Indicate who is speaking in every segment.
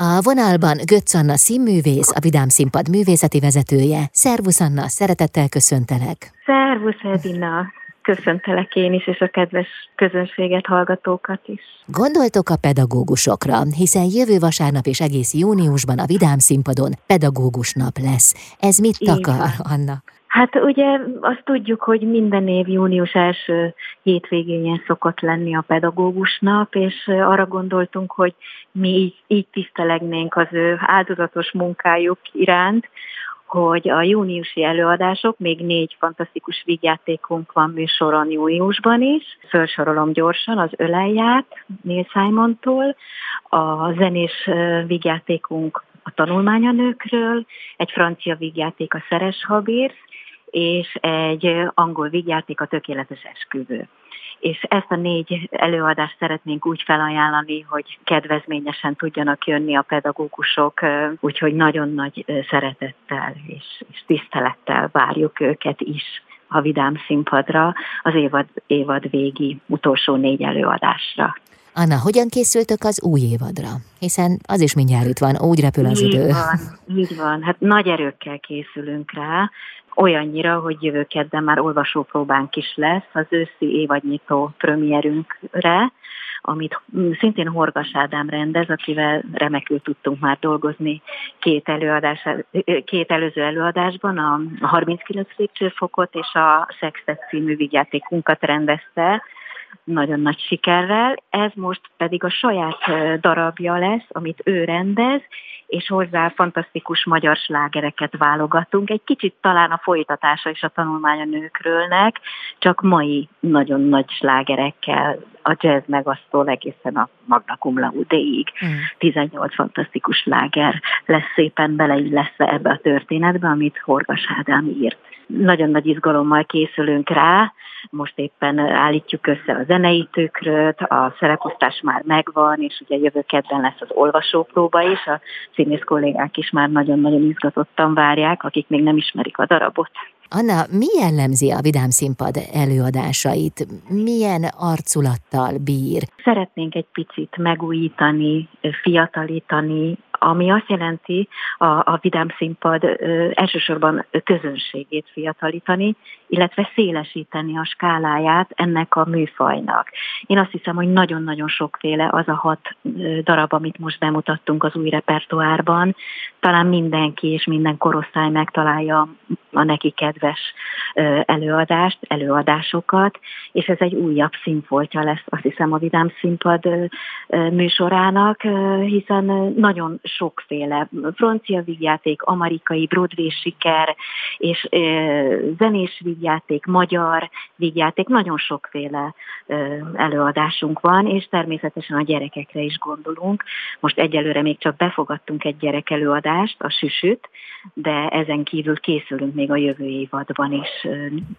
Speaker 1: A vonalban Götz Anna színművész, a Vidám Színpad művészeti vezetője. Szervusz Anna, szeretettel köszöntelek.
Speaker 2: Szervusz Edina, köszöntelek én is, és a kedves közönséget, hallgatókat is.
Speaker 1: Gondoltok a pedagógusokra, hiszen jövő vasárnap és egész júniusban a Vidám Színpadon pedagógus nap lesz. Ez mit takar, Anna?
Speaker 2: Hát ugye azt tudjuk, hogy minden év június első hétvégén szokott lenni a pedagógus nap, és arra gondoltunk, hogy mi így, így tisztelegnénk az ő áldozatos munkájuk iránt, hogy a júniusi előadások, még négy fantasztikus vígjátékunk van műsoron júniusban is. Felsorolom gyorsan az Ölelját Neil Simon-tól, a zenés vígjátékunk a tanulmányanőkről, egy francia vígjáték a Szeres Habírsz, és egy angol vígjáték a tökéletes esküvő. És ezt a négy előadást szeretnénk úgy felajánlani, hogy kedvezményesen tudjanak jönni a pedagógusok, úgyhogy nagyon nagy szeretettel és, és tisztelettel várjuk őket is a Vidám színpadra az évad, évad végi utolsó négy előadásra.
Speaker 1: Anna, hogyan készültök az új évadra? Hiszen az is mindjárt itt van, úgy repül az
Speaker 2: így
Speaker 1: idő.
Speaker 2: Van, így van, hát nagy erőkkel készülünk rá olyannyira, hogy jövő kedden már olvasópróbánk is lesz az őszi évadnyitó premierünkre, amit szintén Horgas Ádám rendez, akivel remekül tudtunk már dolgozni két, előadás, két előző előadásban, a 39 lépcsőfokot és a Sextet című vigyátékunkat rendezte, nagyon nagy sikerrel. Ez most pedig a saját darabja lesz, amit ő rendez, és hozzá fantasztikus magyar slágereket válogatunk. Egy kicsit talán a folytatása is a tanulmány a nőkrőlnek, csak mai nagyon nagy slágerekkel, a jazz megasztól egészen a Magna Cum Laude-ig. Mm. 18 fantasztikus sláger lesz szépen beleilleszve ebbe a történetbe, amit Horgas Ádám írt. Nagyon nagy izgalommal készülünk rá, most éppen állítjuk össze a zenei tükröt, a szereposztás már megvan, és ugye jövő kedden lesz az olvasópróba is, a színész kollégák is már nagyon-nagyon izgatottan várják, akik még nem ismerik a darabot.
Speaker 1: Anna, mi jellemzi a Vidám Színpad előadásait? Milyen arculattal bír?
Speaker 2: Szeretnénk egy picit megújítani, fiatalítani ami azt jelenti a, a Vidám Színpad ö, elsősorban közönségét fiatalítani, illetve szélesíteni a skáláját ennek a műfajnak. Én azt hiszem, hogy nagyon-nagyon sokféle az a hat darab, amit most bemutattunk az új repertoárban. Talán mindenki és minden korosztály megtalálja a neki kedves előadást, előadásokat, és ez egy újabb színfoltja lesz, azt hiszem, a Vidám Színpad műsorának, hiszen nagyon sokféle francia vígjáték, amerikai Broadway siker, és zenés vígjáték, magyar vígjáték, nagyon sokféle előadásunk van, és természetesen a gyerekekre is gondolunk. Most egyelőre még csak befogadtunk egy gyerek előadást, a Süsüt, de ezen kívül készülünk még a jövő évadban is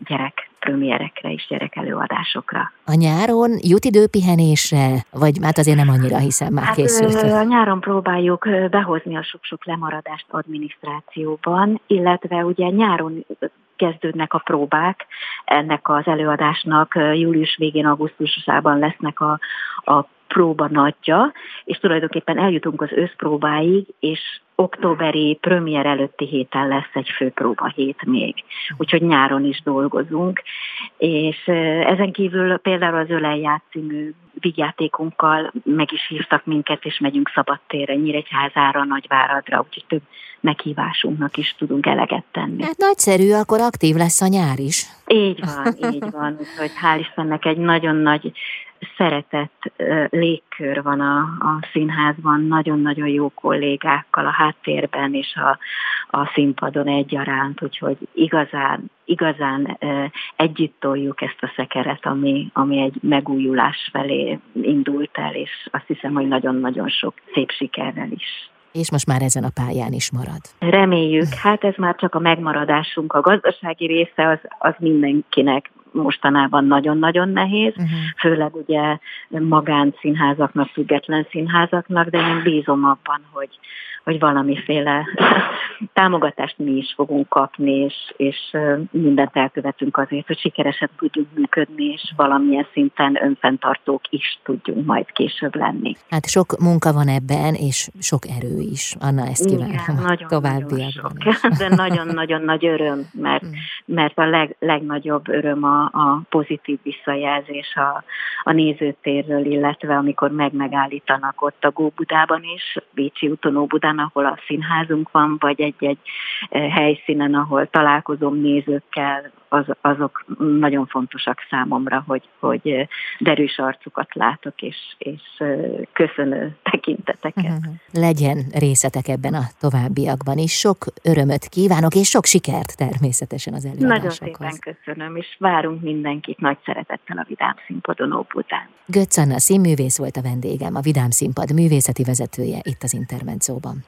Speaker 2: gyerek premierekre és gyerek előadásokra.
Speaker 1: A nyáron jut idő pihenésre, vagy hát azért nem annyira hiszem már hát, készült?
Speaker 2: A nyáron próbáljuk behozni a sok-sok lemaradást adminisztrációban, illetve ugye nyáron kezdődnek a próbák ennek az előadásnak, július végén, augusztusában lesznek a, a próba nagyja, és tulajdonképpen eljutunk az őszpróbáig, és októberi premier előtti héten lesz egy főpróba hét még, úgyhogy nyáron is dolgozunk, és ezen kívül például az Ölelját című vigyátékunkkal meg is hívtak minket, és megyünk szabadtérre, Nyíregyházára, Nagyváradra, úgyhogy több meghívásunknak is tudunk eleget tenni.
Speaker 1: Hát nagyszerű, akkor aktív lesz a nyár is.
Speaker 2: Így van, így van, úgyhogy hál' Istennek egy nagyon nagy szeretett légkör van a, a színházban, nagyon-nagyon jó kollégákkal a háttérben és a, a színpadon egyaránt, úgyhogy igazán, igazán együtt toljuk ezt a szekeret, ami, ami egy megújulás felé indult el, és azt hiszem, hogy nagyon-nagyon sok szép sikerrel is.
Speaker 1: És most már ezen a pályán is marad.
Speaker 2: Reméljük, hát ez már csak a megmaradásunk, a gazdasági része az, az mindenkinek mostanában nagyon-nagyon nehéz, uh-huh. főleg ugye magánszínházaknak, független színházaknak, de én bízom abban, hogy, hogy valamiféle támogatást mi is fogunk kapni, és, és mindent elkövetünk azért, hogy sikeresen tudjunk működni, és valamilyen szinten önfenntartók is tudjunk majd később lenni.
Speaker 1: Hát sok munka van ebben, és sok erő is. Anna, ezt kívánom Igen,
Speaker 2: nagyon, továbbiakban nagyon De nagyon-nagyon nagy öröm, mert, mm. Mert a leg, legnagyobb öröm a, a pozitív visszajelzés a, a nézőtérről, illetve amikor meg-megállítanak ott a Góbudában is, Bécsi úton Óbudán, ahol a színházunk van, vagy egy-egy eh, helyszínen, ahol találkozom nézőkkel, az, azok nagyon fontosak számomra, hogy, hogy derűs arcukat látok, és, és köszönő tekinteteket. Uh-huh.
Speaker 1: Legyen részetek ebben a továbbiakban is. Sok örömöt kívánok, és sok sikert természetesen az előadásokhoz.
Speaker 2: Nagyon szépen köszönöm, és várunk mindenkit nagy szeretettel a Vidám Színpadon Óbudán.
Speaker 1: Götz Anna színművész volt a vendégem, a Vidám Színpad művészeti vezetője itt az Intermenzóban.